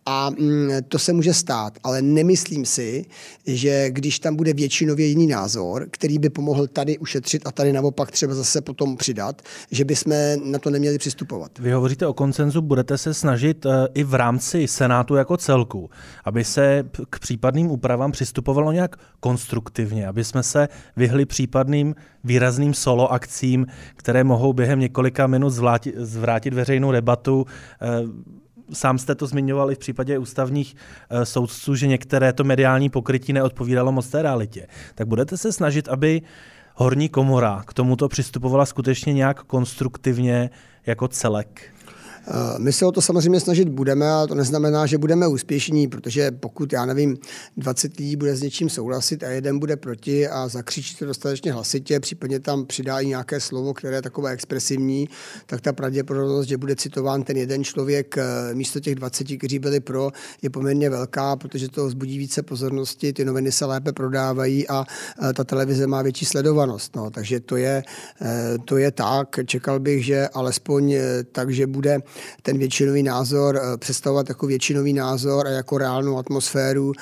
A mm, to se může stát, ale nemyslím si, že když tam bude většinově jiný názor, který by pomohl tady ušetřit a tady naopak třeba zase potom přidat, že bychom na to neměli přistupovat. Vy hovoříte o koncenzu, budete se snažit uh, i v rámci Senátu jako celku, aby se k případným úpravám přistupovalo nějak konstruktivně, aby jsme se vyhli případným výrazným solo akcím, které mohou během několika minut zvrátit, veřejnou debatu. Eh, sám jste to zmiňoval i v případě ústavních eh, soudců, že některé to mediální pokrytí neodpovídalo moc té realitě. Tak budete se snažit, aby horní komora k tomuto přistupovala skutečně nějak konstruktivně jako celek? My se o to samozřejmě snažit budeme, ale to neznamená, že budeme úspěšní, protože pokud, já nevím, 20 lidí bude s něčím souhlasit a jeden bude proti a zakřičí to dostatečně hlasitě, případně tam přidá i nějaké slovo, které je takové expresivní, tak ta pravděpodobnost, že bude citován ten jeden člověk eh, místo těch 20, kteří byli pro, je poměrně velká, protože to vzbudí více pozornosti, ty noviny se lépe prodávají a eh, ta televize má větší sledovanost. No, takže to je, eh, to je tak. Čekal bych, že alespoň tak, že bude ten většinový názor představovat jako většinový názor a jako reálnou atmosféru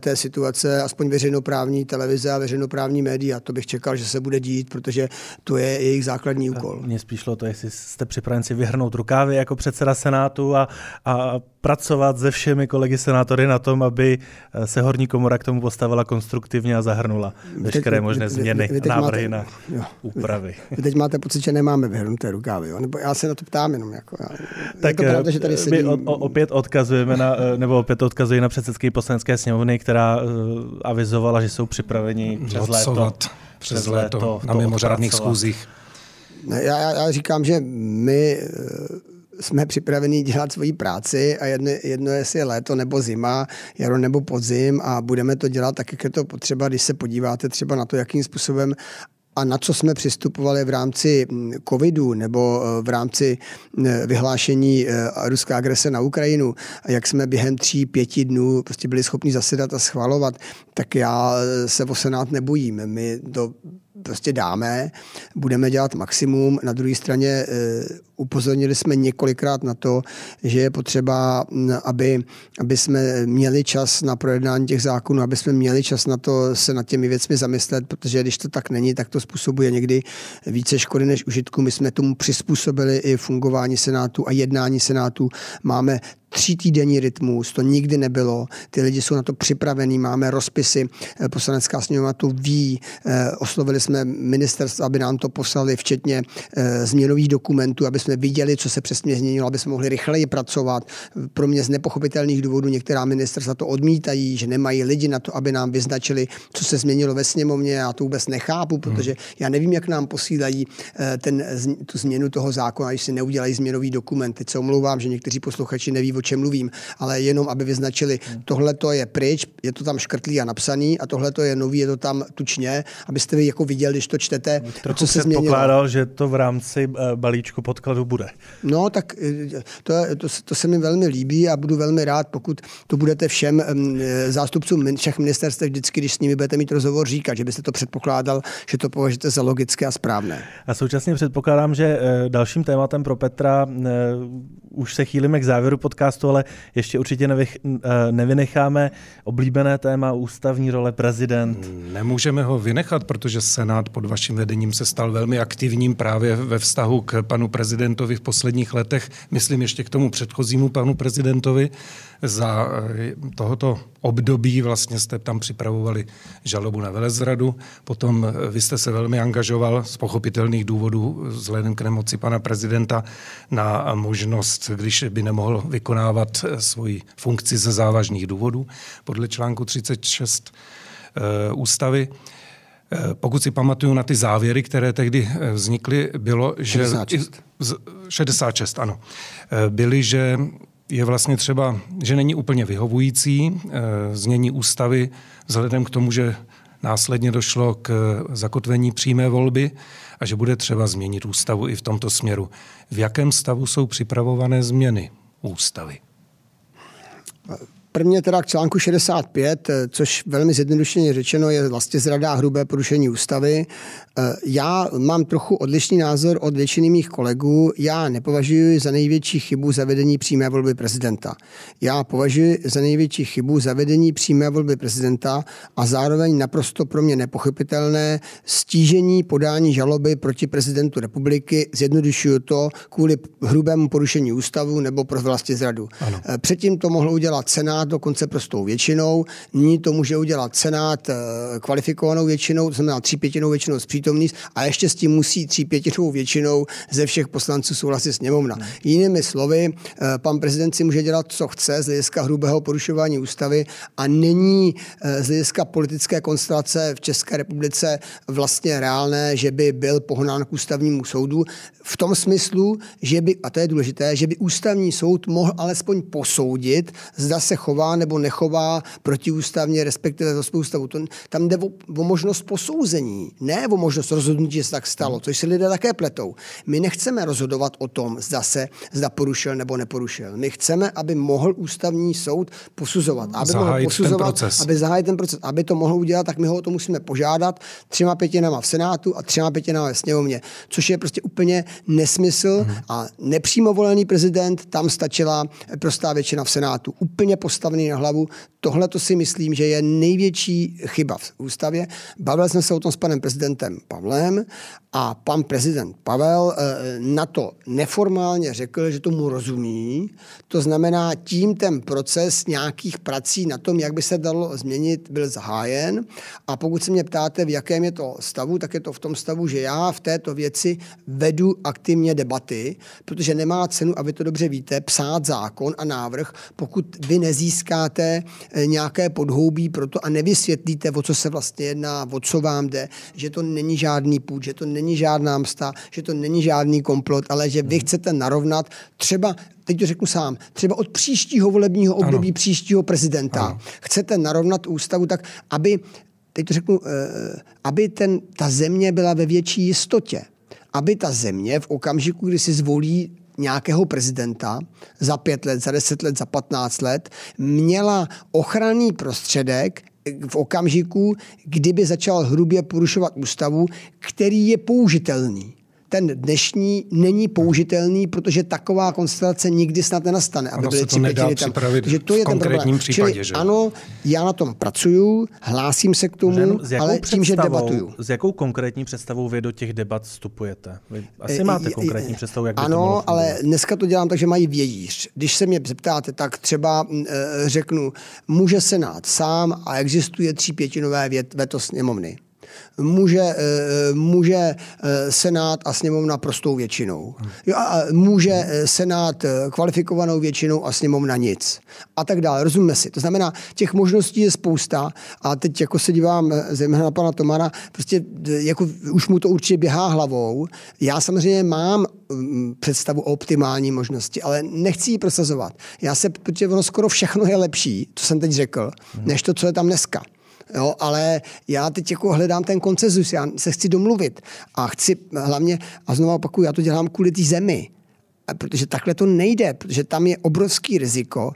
té situace, aspoň veřejnoprávní televize a veřejnoprávní média. To bych čekal, že se bude dít, protože to je jejich základní úkol. Mně spíš to, jestli jste připraven si vyhrnout rukávy jako předseda Senátu a, a pracovat se všemi kolegy senátory na tom, aby se horní komora k tomu postavila konstruktivně a zahrnula veškeré teď, možné vy, změny, vy, vy návrhy máte, na jo, úpravy. Vy, vy teď máte pocit, že nemáme vyhrnuté rukávy, jo? nebo já se na to ptám jenom. Jako, já, tak je to pravda, že tady sedím... my o, opět odkazujeme na, nebo opět odkazuji na předsedské poslanecké sněmovny, která uh, avizovala, že jsou připraveni přes léto, přes léto na mimořádných schůzích. Já, já říkám, že my eh, jsme připraveni dělat svoji práci a jedno, jedno jestli je léto nebo zima, jaro nebo podzim a budeme to dělat tak, jak je to potřeba, když se podíváte třeba na to, jakým způsobem a na co jsme přistupovali v rámci hm, covidu nebo eh, v rámci hm, vyhlášení eh, ruská agrese na Ukrajinu jak jsme během tří, pěti dnů prostě byli schopni zasedat a schvalovat, tak já se o Senát nebojím. My to prostě dáme, budeme dělat maximum. Na druhé straně upozornili jsme několikrát na to, že je potřeba, aby, aby jsme měli čas na projednání těch zákonů, aby jsme měli čas na to se nad těmi věcmi zamyslet, protože když to tak není, tak to způsobuje někdy více škody než užitku. My jsme tomu přizpůsobili i fungování Senátu a jednání Senátu. Máme tří týdenní rytmus, to nikdy nebylo. Ty lidi jsou na to připravení, máme rozpisy, eh, poslanecká sněmovna to ví, eh, oslovili jsme ministerstvo, aby nám to poslali, včetně eh, změnových dokumentů, aby jsme viděli, co se přesně změnilo, aby jsme mohli rychleji pracovat. Pro mě z nepochopitelných důvodů některá ministerstva to odmítají, že nemají lidi na to, aby nám vyznačili, co se změnilo ve sněmovně. Já to vůbec nechápu, protože já nevím, jak nám posílají ten, tu změnu toho zákona, když si neudělají změnový dokument. Teď se omlouvám, že někteří posluchači neví, o čem mluvím, ale jenom, aby vyznačili, tohle to je pryč, je to tam škrtlý a napsaný a tohle to je nový, je to tam tučně, abyste vy jako viděli, když to čtete, Trochu co se změnilo. že to v rámci eh, balíčku podkladu bude. No, tak eh, to, to, to se mi velmi líbí a budu velmi rád, pokud to budete všem eh, zástupcům všech ministerstv vždycky, když s nimi budete mít rozhovor, říkat, že byste to předpokládal, že to považujete za logické a správné. A současně předpokládám, že dalším tématem pro Petra už se chýlíme k závěru podcastu, ale ještě určitě nevych, eh, nevynecháme oblíbené téma ústavní role prezident. Nemůžeme ho vynechat, protože Senát pod vaším vedením se stal velmi aktivním právě ve vztahu k panu prezidentovi v posledních letech. Myslím ještě k tomu předchozímu panu prezidentovi za eh, tohoto období vlastně jste tam připravovali žalobu na velezradu, potom eh, vy jste se velmi angažoval z pochopitelných důvodů vzhledem k nemoci pana prezidenta na možnost, když by nemohl vykonávat eh, svoji funkci ze závažných důvodů podle článku 36 ústavy. Pokud si pamatuju na ty závěry, které tehdy vznikly, bylo, že... 66. 66, ano. Byly, že je vlastně třeba, že není úplně vyhovující eh, znění ústavy vzhledem k tomu, že následně došlo k zakotvení přímé volby a že bude třeba změnit ústavu i v tomto směru. V jakém stavu jsou připravované změny ústavy? Prvně teda k článku 65, eh, což velmi zjednodušeně řečeno je vlastně zrada a hrubé porušení ústavy. Eh, já mám trochu odlišný názor od většiny mých kolegů. Já nepovažuji za největší chybu zavedení přímé volby prezidenta. Já považuji za největší chybu zavedení přímé volby prezidenta a zároveň naprosto pro mě nepochopitelné stížení podání žaloby proti prezidentu republiky. Zjednodušuju to kvůli hrubému porušení ústavu nebo pro vlastně zradu. Ano. Eh, předtím to mohlo udělat Senát Senát dokonce prostou většinou. Nyní to může udělat Senát eh, kvalifikovanou většinou, to znamená tří pětinou většinou z přítomných a ještě s tím musí tří pětinou většinou ze všech poslanců souhlasit sněmovna. Hmm. Jinými slovy, eh, pan prezident si může dělat, co chce z hlediska hrubého porušování ústavy a není z hlediska politické konstelace v České republice vlastně reálné, že by byl pohnán k ústavnímu soudu v tom smyslu, že by, a to je důležité, že by ústavní soud mohl alespoň posoudit, zda se chová nebo nechová protiústavně, respektive za ústavu. To, tam jde o, o možnost posouzení, ne o možnost rozhodnutí, že se tak stalo, což si lidé také pletou. My nechceme rozhodovat o tom, zda se zda porušil nebo neporušil. My chceme, aby mohl ústavní soud posuzovat. Aby zahájit mohl posuzovat, aby zahájit ten proces. Aby to mohl udělat, tak my ho to musíme požádat třema pětinama v Senátu a třema pětinama ve sněmovně, což je prostě úplně nesmysl hmm. a nepřímo volený prezident, tam stačila prostá většina v Senátu. Úplně postavený na hlavu. Tohle to si myslím, že je největší chyba v ústavě. Bavil jsem se o tom s panem prezidentem Pavlem a pan prezident Pavel eh, na to neformálně řekl, že tomu rozumí. To znamená, tím ten proces nějakých prací na tom, jak by se dalo změnit, byl zahájen. A pokud se mě ptáte, v jakém je to stavu, tak je to v tom stavu, že já v této věci vedu aktivně debaty, protože nemá cenu, a vy to dobře víte, psát zákon a návrh, pokud vy nezískáte eh, nějaké podhoubí pro to a nevysvětlíte, o co se vlastně jedná, o co vám jde, že to není žádný půd, že to není žádná msta, že to není žádný komplot, ale že vy mhm. chcete narovnat třeba teď to řeknu sám, třeba od příštího volebního období ano. příštího prezidenta ano. chcete narovnat ústavu tak, aby teď to řeknu, eh, aby ten, ta země byla ve větší jistotě. Aby ta země v okamžiku, kdy si zvolí nějakého prezidenta za pět let, za deset let, za patnáct let, měla ochranný prostředek v okamžiku, kdyby začal hrubě porušovat ústavu, který je použitelný ten dnešní není použitelný, protože taková konstelace nikdy snad nenastane. Aby ono byly se to nedá tam. připravit že to je v konkrétním případě, Čili, že? Ano, já na tom pracuju, hlásím se k tomu, ale tím, že debatuju. S jakou konkrétní představou vy do těch debat vstupujete? Vy asi máte konkrétní představu, jak by Ano, to ale dneska to dělám tak, že mají vějíř. Když se mě zeptáte, tak třeba e, řeknu, může Senát sám a existuje třípětinové veto sněmovny může, eh, může eh, Senát a sněmovna prostou většinou. Jo, a může eh, Senát kvalifikovanou většinou a sněmovna nic. A tak dále. Rozumíme si. To znamená, těch možností je spousta a teď jako se dívám zejména na pana Tomana, prostě jako už mu to určitě běhá hlavou. Já samozřejmě mám mm, představu o optimální možnosti, ale nechci ji prosazovat. Já se, protože ono skoro všechno je lepší, to jsem teď řekl, než to, co je tam dneska. Jo, ale já teď jako hledám ten koncezus, já se chci domluvit a chci hlavně, a znovu opakuju, já to dělám kvůli té zemi, protože takhle to nejde, protože tam je obrovský riziko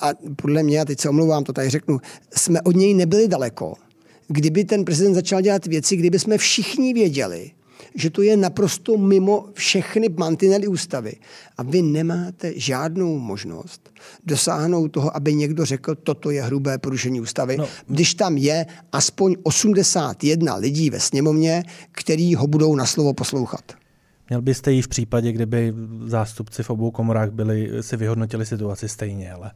a podle mě, a teď se omlouvám, to tady řeknu, jsme od něj nebyli daleko. Kdyby ten prezident začal dělat věci, kdyby jsme všichni věděli, že to je naprosto mimo všechny mantinely ústavy. A vy nemáte žádnou možnost dosáhnout toho, aby někdo řekl, toto je hrubé porušení ústavy, no. když tam je aspoň 81 lidí ve sněmovně, který ho budou na slovo poslouchat. Měl byste ji v případě, kdyby zástupci v obou komorách byli, si vyhodnotili situaci stejně, ale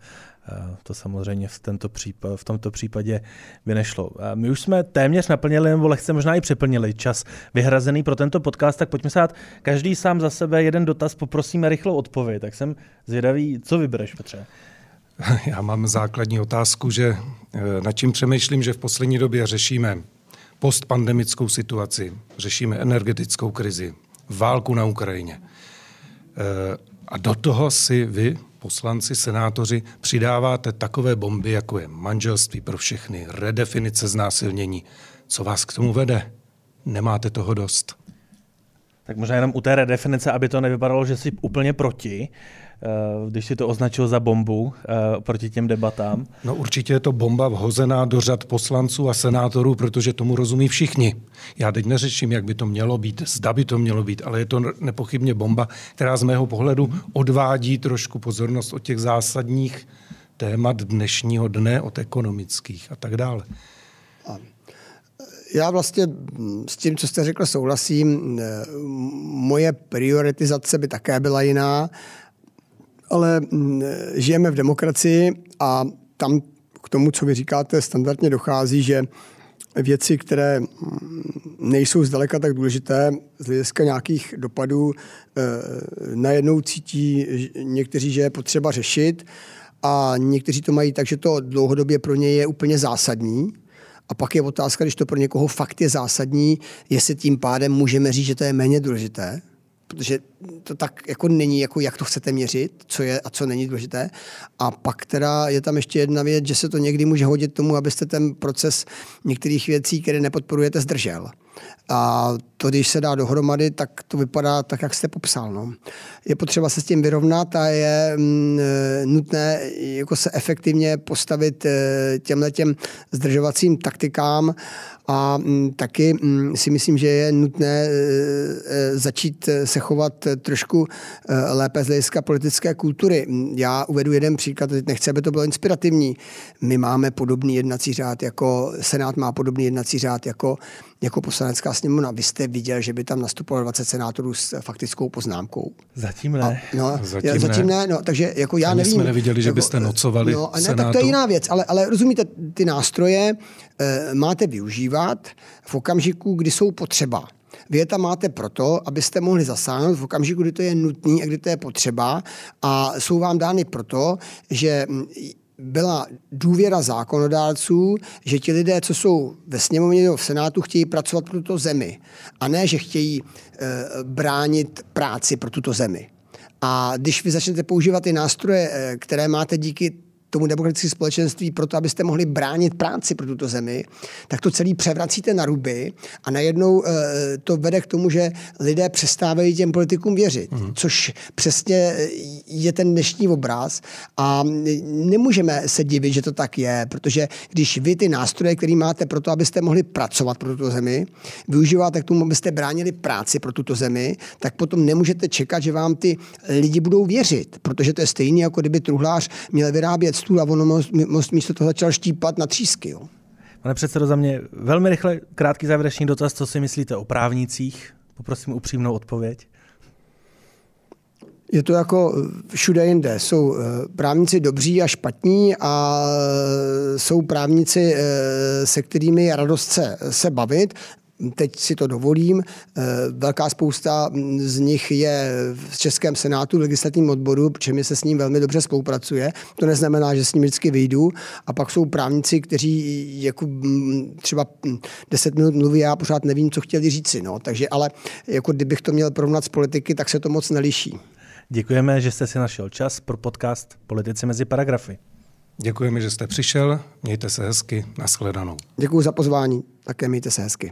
Eh, to samozřejmě v, tento případ, v tomto případě by nešlo. Eh, my už jsme téměř naplnili, nebo lehce možná i přeplnili čas vyhrazený pro tento podcast, tak pojďme se dát každý sám za sebe jeden dotaz, poprosíme rychlou odpověď. Tak jsem zvědavý, co vybereš, Petře? Já mám základní otázku, že eh, nad čím přemýšlím, že v poslední době řešíme postpandemickou situaci, řešíme energetickou krizi, válku na Ukrajině. A do toho si vy, poslanci, senátoři, přidáváte takové bomby, jako je manželství pro všechny, redefinice znásilnění. Co vás k tomu vede? Nemáte toho dost. Tak možná jenom u té redefinice, aby to nevypadalo, že jsi úplně proti, Eh, když si to označil za bombu eh, proti těm debatám? No určitě je to bomba vhozená do řad poslanců a senátorů, protože tomu rozumí všichni. Já teď neřeším, jak by to mělo být, zda by to mělo být, ale je to nepochybně bomba, která z mého pohledu odvádí trošku pozornost od těch zásadních témat dnešního dne, od ekonomických a tak dále. Já vlastně s tím, co jste řekl, souhlasím. Moje prioritizace by také byla jiná ale mm, žijeme v demokracii a tam k tomu, co vy říkáte, standardně dochází, že věci, které nejsou zdaleka tak důležité z hlediska nějakých dopadů, eh, najednou cítí někteří, že je potřeba řešit a někteří to mají tak, že to dlouhodobě pro ně je úplně zásadní. A pak je otázka, když to pro někoho fakt je zásadní, jestli tím pádem můžeme říct, že to je méně důležité protože to tak jako není, jako jak to chcete měřit, co je a co není důležité. A pak teda je tam ještě jedna věc, že se to někdy může hodit tomu, abyste ten proces některých věcí, které nepodporujete, zdržel. A to, když se dá dohromady, tak to vypadá tak, jak jste popsal. No. Je potřeba se s tím vyrovnat a je mm, e, nutné jako se efektivně postavit e, těmhle těm zdržovacím taktikám a mm, taky mm, si myslím, že je nutné e, začít se chovat trošku lépe z hlediska politické kultury. Já uvedu jeden příklad, teď nechci, aby to bylo inspirativní. My máme podobný jednací řád, jako Senát má podobný jednací řád jako, jako poslanecká sněmovna. Vy jste viděl, že by tam nastupovalo 20 senátorů s faktickou poznámkou? Zatím ne. A, no, zatím, zatím ne. ne. No, takže jako já Ani nevím. jsme neviděli, že jako, byste nocovali no, ne, tak to je jiná věc, ale, ale rozumíte, ty nástroje e, máte využívat v okamžiku, kdy jsou potřeba. Vy je tam máte proto, abyste mohli zasáhnout v okamžiku, kdy to je nutné a kdy to je potřeba a jsou vám dány proto, že byla důvěra zákonodárců, že ti lidé, co jsou ve sněmovně nebo v Senátu, chtějí pracovat pro tuto zemi. A ne, že chtějí e, bránit práci pro tuto zemi. A když vy začnete používat ty nástroje, eh, které máte díky tomu demokratické společenství proto, abyste mohli bránit práci pro tuto zemi, tak to celý převracíte na ruby a najednou e, to vede k tomu, že lidé přestávají těm politikům věřit, mm. což přesně je ten dnešní obraz a nemůžeme se divit, že to tak je, protože když vy ty nástroje, které máte pro to, abyste mohli pracovat pro tuto zemi, využíváte k tomu, abyste bránili práci pro tuto zemi, tak potom nemůžete čekat, že vám ty lidi budou věřit, protože to je stejné, jako kdyby truhlář měl vyrábět stůl a ono most místo toho začal štípat na třísky. Jo. Pane předsedo, za mě velmi rychle krátký závěrečný dotaz, co si myslíte o právnících? Poprosím upřímnou odpověď. Je to jako všude jinde. Jsou eh, právníci dobří a špatní a eh, jsou právníci, eh, se kterými je radost se, se bavit teď si to dovolím. Eh, velká spousta z nich je v Českém senátu v legislativním odboru, protože se s ním velmi dobře spolupracuje. To neznamená, že s ním vždycky vyjdu. A pak jsou právníci, kteří jako mm, třeba 10 minut mluví, já pořád nevím, co chtěli říci. No. Takže ale jako kdybych to měl porovnat s politiky, tak se to moc neliší. Děkujeme, že jste si našel čas pro podcast Politici mezi paragrafy. Děkujeme, že jste přišel. Mějte se hezky. Naschledanou. Děkuji za pozvání. Také mějte se hezky.